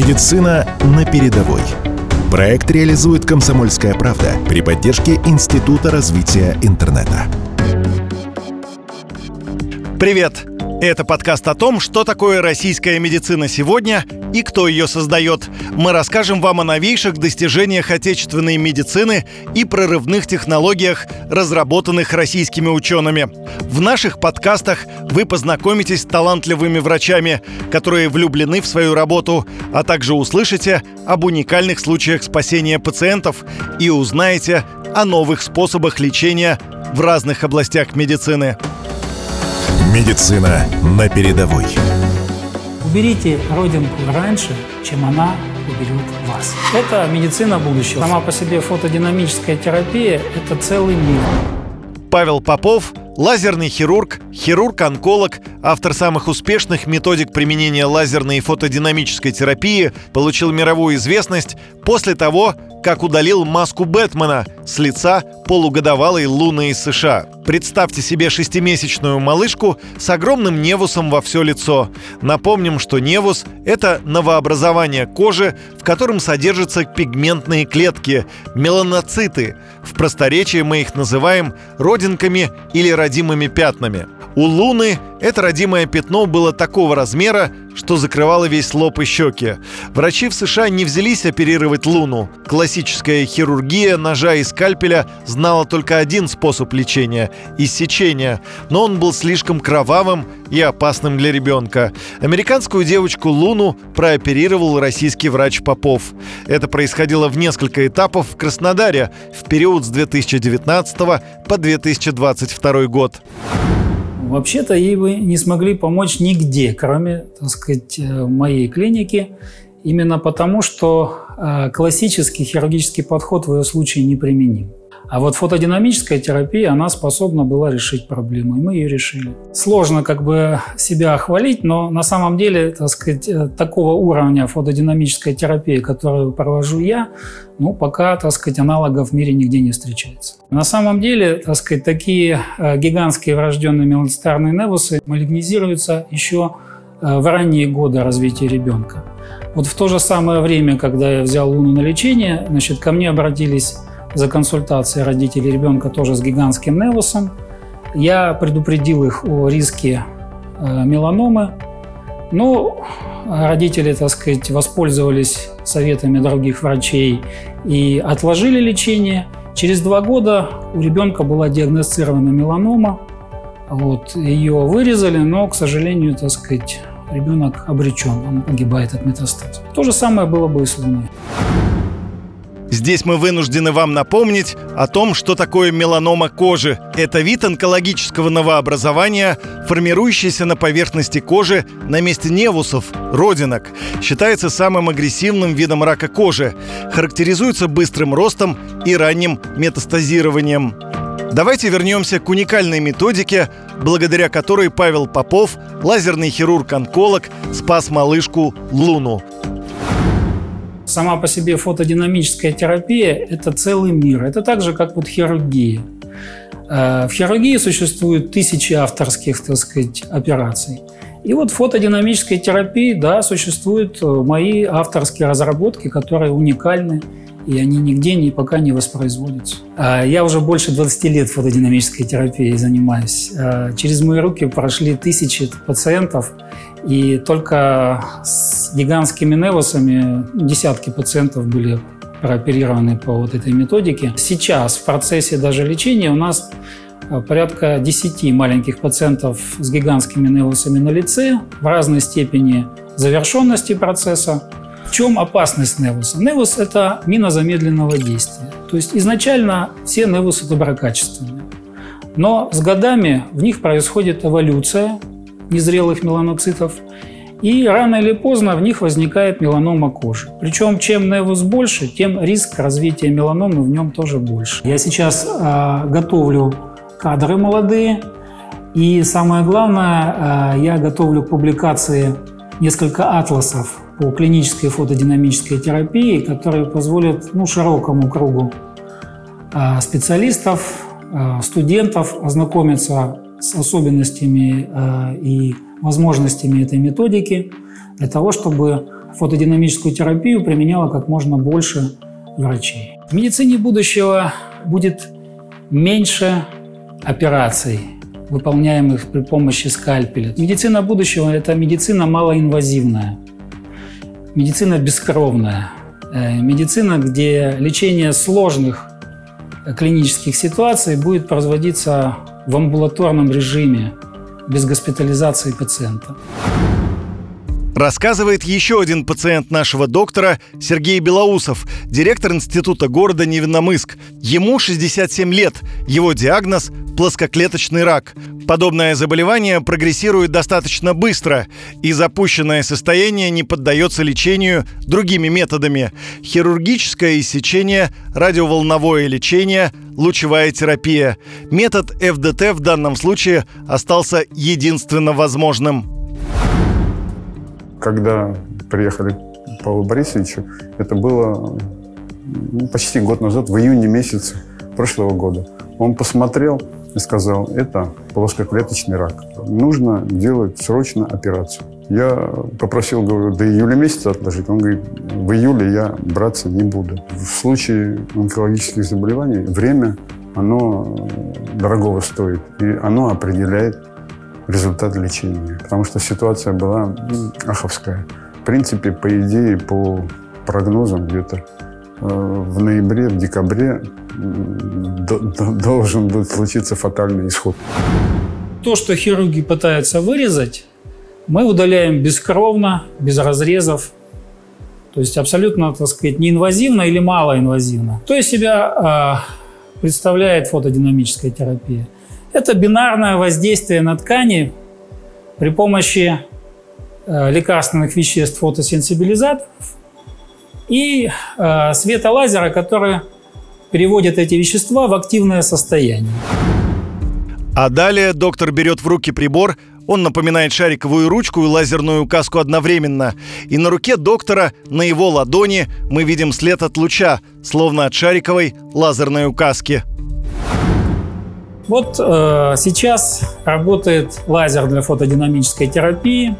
Медицина на передовой. Проект реализует «Комсомольская правда» при поддержке Института развития интернета. Привет! Это подкаст о том, что такое российская медицина сегодня и кто ее создает. Мы расскажем вам о новейших достижениях отечественной медицины и прорывных технологиях, разработанных российскими учеными. В наших подкастах вы познакомитесь с талантливыми врачами, которые влюблены в свою работу, а также услышите об уникальных случаях спасения пациентов и узнаете о новых способах лечения в разных областях медицины. Медицина на передовой. Уберите родинку раньше, чем она уберет вас. Это медицина будущего. Сама по себе фотодинамическая терапия – это целый мир. Павел Попов Лазерный хирург, хирург-онколог, автор самых успешных методик применения лазерной и фотодинамической терапии, получил мировую известность после того, как удалил маску Бэтмена с лица полугодовалой Луны из США. Представьте себе шестимесячную малышку с огромным невусом во все лицо. Напомним, что невус – это новообразование кожи, в котором содержатся пигментные клетки – меланоциты. В просторечии мы их называем родинками или родимыми пятнами. У Луны это родимое пятно было такого размера, что закрывало весь лоб и щеки. Врачи в США не взялись оперировать Луну. Классическая хирургия ножа и скальпеля знала только один способ лечения – иссечение, но он был слишком кровавым и опасным для ребенка. Американскую девочку Луну прооперировал российский врач Попов. Это происходило в несколько этапов в Краснодаре в период с 2019 по 2022 год. Вообще-то ей бы не смогли помочь нигде, кроме, так сказать, э, моей клиники, именно потому, что э, классический хирургический подход в ее случае не применим. А вот фотодинамическая терапия, она способна была решить проблему, и мы ее решили. Сложно как бы себя хвалить, но на самом деле, так сказать, э, такого уровня фотодинамической терапии, которую провожу я, ну, пока, так сказать, аналогов в мире нигде не встречается. На самом деле, так сказать, такие э, гигантские врожденные меланоцитарные невусы малигнизируются еще э, в ранние годы развития ребенка. Вот в то же самое время, когда я взял Луну на лечение, значит, ко мне обратились за консультацией родителей ребенка тоже с гигантским невусом. Я предупредил их о риске э, меланомы. Но родители, так сказать, воспользовались советами других врачей и отложили лечение. Через два года у ребенка была диагностирована меланома. Вот, ее вырезали, но, к сожалению, так сказать, ребенок обречен, он погибает от метастаза. То же самое было бы и с Луной. Здесь мы вынуждены вам напомнить о том, что такое меланома кожи. Это вид онкологического новообразования, формирующийся на поверхности кожи на месте невусов, родинок. Считается самым агрессивным видом рака кожи. Характеризуется быстрым ростом и ранним метастазированием. Давайте вернемся к уникальной методике, благодаря которой Павел Попов, лазерный хирург-онколог, спас малышку Луну. Сама по себе фотодинамическая терапия – это целый мир. Это так же, как вот хирургия. Э, в хирургии существуют тысячи авторских, так сказать, операций. И вот в фотодинамической терапии, да, существуют э, мои авторские разработки, которые уникальны, и они нигде не, пока не воспроизводятся. А я уже больше 20 лет фотодинамической терапией занимаюсь. Э, через мои руки прошли тысячи пациентов – и только с гигантскими невосами десятки пациентов были прооперированы по вот этой методике. Сейчас в процессе даже лечения у нас э, порядка 10 маленьких пациентов с гигантскими невусами на лице в разной степени завершенности процесса. В чем опасность невуса? Невус – это мина замедленного действия. То есть изначально все невусы доброкачественные. Но с годами в них происходит эволюция, незрелых меланоцитов, и рано или поздно в них возникает меланома кожи. Причем чем невус больше, тем риск развития меланомы в нем тоже больше. Я сейчас э, готовлю кадры молодые, и самое главное, э, я готовлю к публикации несколько атласов по клинической фотодинамической терапии, которые позволят ну, широкому кругу э, специалистов, э, студентов ознакомиться с особенностями э, и возможностями этой методики для того, чтобы фотодинамическую терапию применяло как можно больше врачей. В медицине будущего будет меньше операций, выполняемых при помощи скальпеля. Медицина будущего – это медицина малоинвазивная, медицина бескровная, э, медицина, где лечение сложных клинических ситуаций будет производиться в амбулаторном режиме, без госпитализации пациента. Рассказывает еще один пациент нашего доктора Сергей Белоусов, директор Института города Невинномыск. Ему 67 лет. Его диагноз – плоскоклеточный рак. Подобное заболевание прогрессирует достаточно быстро, и запущенное состояние не поддается лечению другими методами. Хирургическое иссечение, радиоволновое лечение, лучевая терапия. Метод ФДТ в данном случае остался единственно возможным. Когда приехали Павлу Борисовичу, это было ну, почти год назад, в июне месяце прошлого года. Он посмотрел и сказал, это плоскоклеточный рак. Нужно делать срочно операцию. Я попросил, говорю, до июля месяца отложить. Он говорит, в июле я браться не буду. В случае онкологических заболеваний время, оно дорогого стоит. И оно определяет результат лечения. Потому что ситуация была аховская. В принципе, по идее, по прогнозам, где-то э, в ноябре, в декабре должен будет случиться фатальный исход. То, что хирурги пытаются вырезать, мы удаляем бескровно, без разрезов, то есть абсолютно, так сказать, неинвазивно или малоинвазивно. Что из себя э, представляет фотодинамическая терапия? Это бинарное воздействие на ткани при помощи э, лекарственных веществ фотосенсибилизаторов и э, света лазера, который переводит эти вещества в активное состояние. А далее доктор берет в руки прибор, он напоминает шариковую ручку и лазерную указку одновременно. И на руке доктора, на его ладони, мы видим след от луча, словно от шариковой лазерной указки. Вот э, сейчас работает лазер для фотодинамической терапии.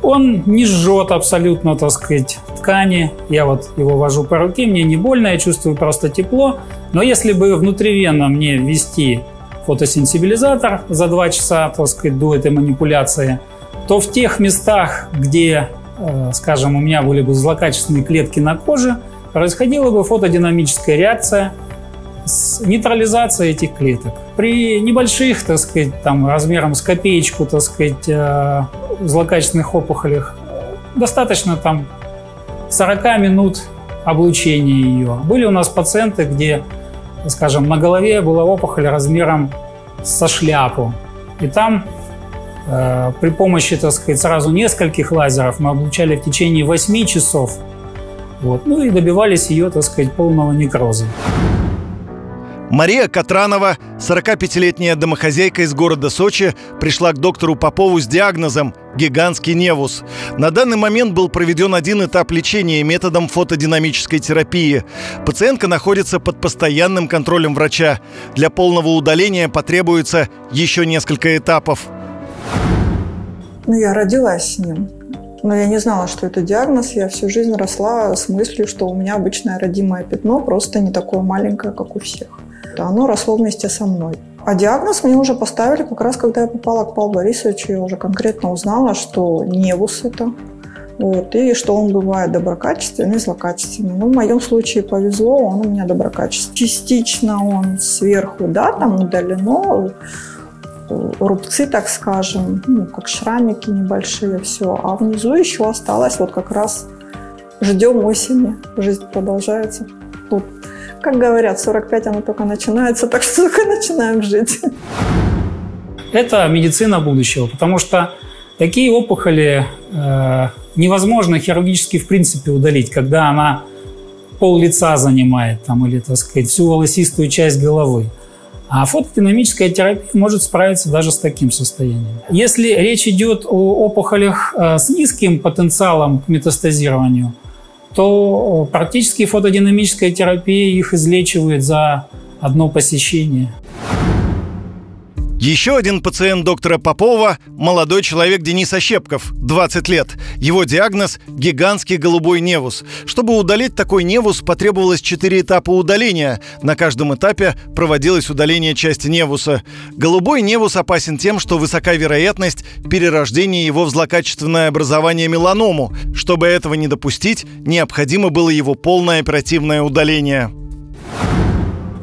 Он не жжет абсолютно, так сказать, ткани. Я вот его вожу по руке, мне не больно, я чувствую просто тепло. Но если бы внутривенно мне ввести фотосенсибилизатор за 2 часа, так сказать, до этой манипуляции, то в тех местах, где, э, скажем, у меня были бы злокачественные клетки на коже, происходила бы фотодинамическая реакция – с нейтрализацией этих клеток. При небольших, так сказать, там, размером с копеечку, так сказать, э, злокачественных опухолях достаточно там 40 минут облучения ее. Были у нас пациенты, где, скажем, на голове была опухоль размером со шляпу. И там э, при помощи, так сказать, сразу нескольких лазеров мы облучали в течение 8 часов. Вот. Ну и добивались ее, так сказать, полного некроза. Мария Катранова, 45-летняя домохозяйка из города Сочи, пришла к доктору Попову с диагнозом гигантский невус. На данный момент был проведен один этап лечения методом фотодинамической терапии. Пациентка находится под постоянным контролем врача. Для полного удаления потребуется еще несколько этапов. Ну, я родилась с ним. Но я не знала, что это диагноз. Я всю жизнь росла с мыслью, что у меня обычное родимое пятно, просто не такое маленькое, как у всех. Оно росло вместе со мной. А диагноз мне уже поставили как раз, когда я попала к Павлу Борисовичу. Я уже конкретно узнала, что невус это. Вот, и что он бывает доброкачественный и злокачественный. Ну, в моем случае повезло, он у меня доброкачественный. Частично он сверху, да, там удалено, рубцы, так скажем, ну, как шрамики небольшие, все. А внизу еще осталось вот как раз ждем осени, жизнь продолжается. Тут как говорят, 45 оно только начинается, так что только начинаем жить. Это медицина будущего, потому что такие опухоли э, невозможно хирургически в принципе удалить, когда она пол лица занимает там, или, так сказать, всю волосистую часть головы. А фотодинамическая терапия может справиться даже с таким состоянием. Если речь идет о опухолях э, с низким потенциалом к метастазированию – то практически фотодинамическая терапия их излечивает за одно посещение. Еще один пациент доктора Попова – молодой человек Денис Ощепков, 20 лет. Его диагноз – гигантский голубой невус. Чтобы удалить такой невус, потребовалось 4 этапа удаления. На каждом этапе проводилось удаление части невуса. Голубой невус опасен тем, что высока вероятность перерождения его в злокачественное образование меланому. Чтобы этого не допустить, необходимо было его полное оперативное удаление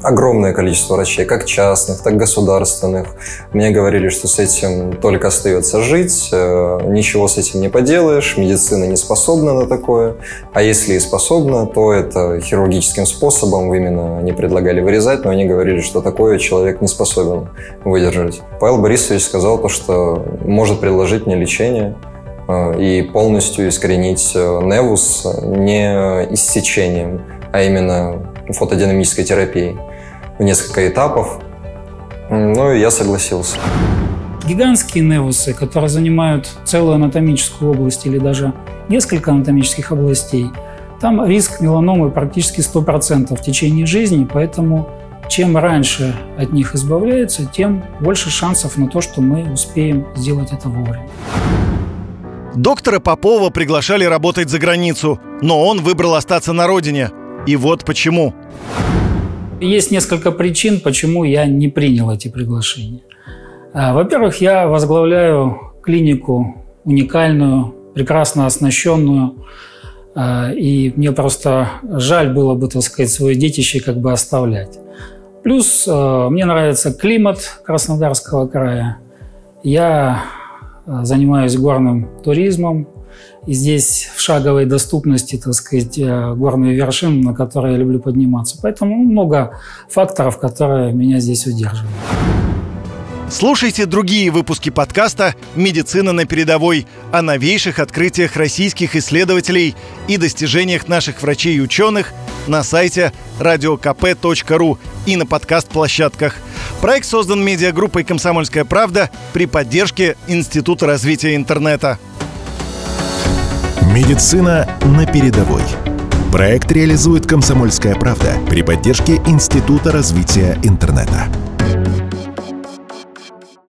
огромное количество врачей, как частных, так государственных. Мне говорили, что с этим только остается жить, э, ничего с этим не поделаешь, медицина не способна на такое. А если и способна, то это хирургическим способом. Именно они предлагали вырезать, но они говорили, что такое человек не способен выдержать. Павел Борисович сказал то, что может предложить мне лечение э, и полностью искоренить э, невус не иссечением, а именно фотодинамической терапией в несколько этапов. Ну и я согласился. Гигантские невусы, которые занимают целую анатомическую область или даже несколько анатомических областей, там риск меланомы практически 100% в течение жизни, поэтому чем раньше от них избавляются, тем больше шансов на то, что мы успеем сделать это вовремя. Доктора Попова приглашали работать за границу, но он выбрал остаться на родине. И вот почему. Есть несколько причин, почему я не принял эти приглашения. А, во-первых, я возглавляю клинику уникальную, прекрасно оснащенную, а, и мне просто жаль было бы, так сказать, свое детище как бы оставлять. Плюс а, мне нравится климат Краснодарского края. Я занимаюсь горным туризмом, и здесь в шаговой доступности, так сказать, э, горные вершины, на которые я люблю подниматься. Поэтому много факторов, которые меня здесь удерживают. Слушайте другие выпуски подкаста «Медицина на передовой» о новейших открытиях российских исследователей и достижениях наших врачей и ученых на сайте radiokp.ru и на подкаст-площадках. Проект создан медиагруппой «Комсомольская правда» при поддержке Института развития интернета. Медицина на передовой. Проект реализует «Комсомольская правда» при поддержке Института развития интернета.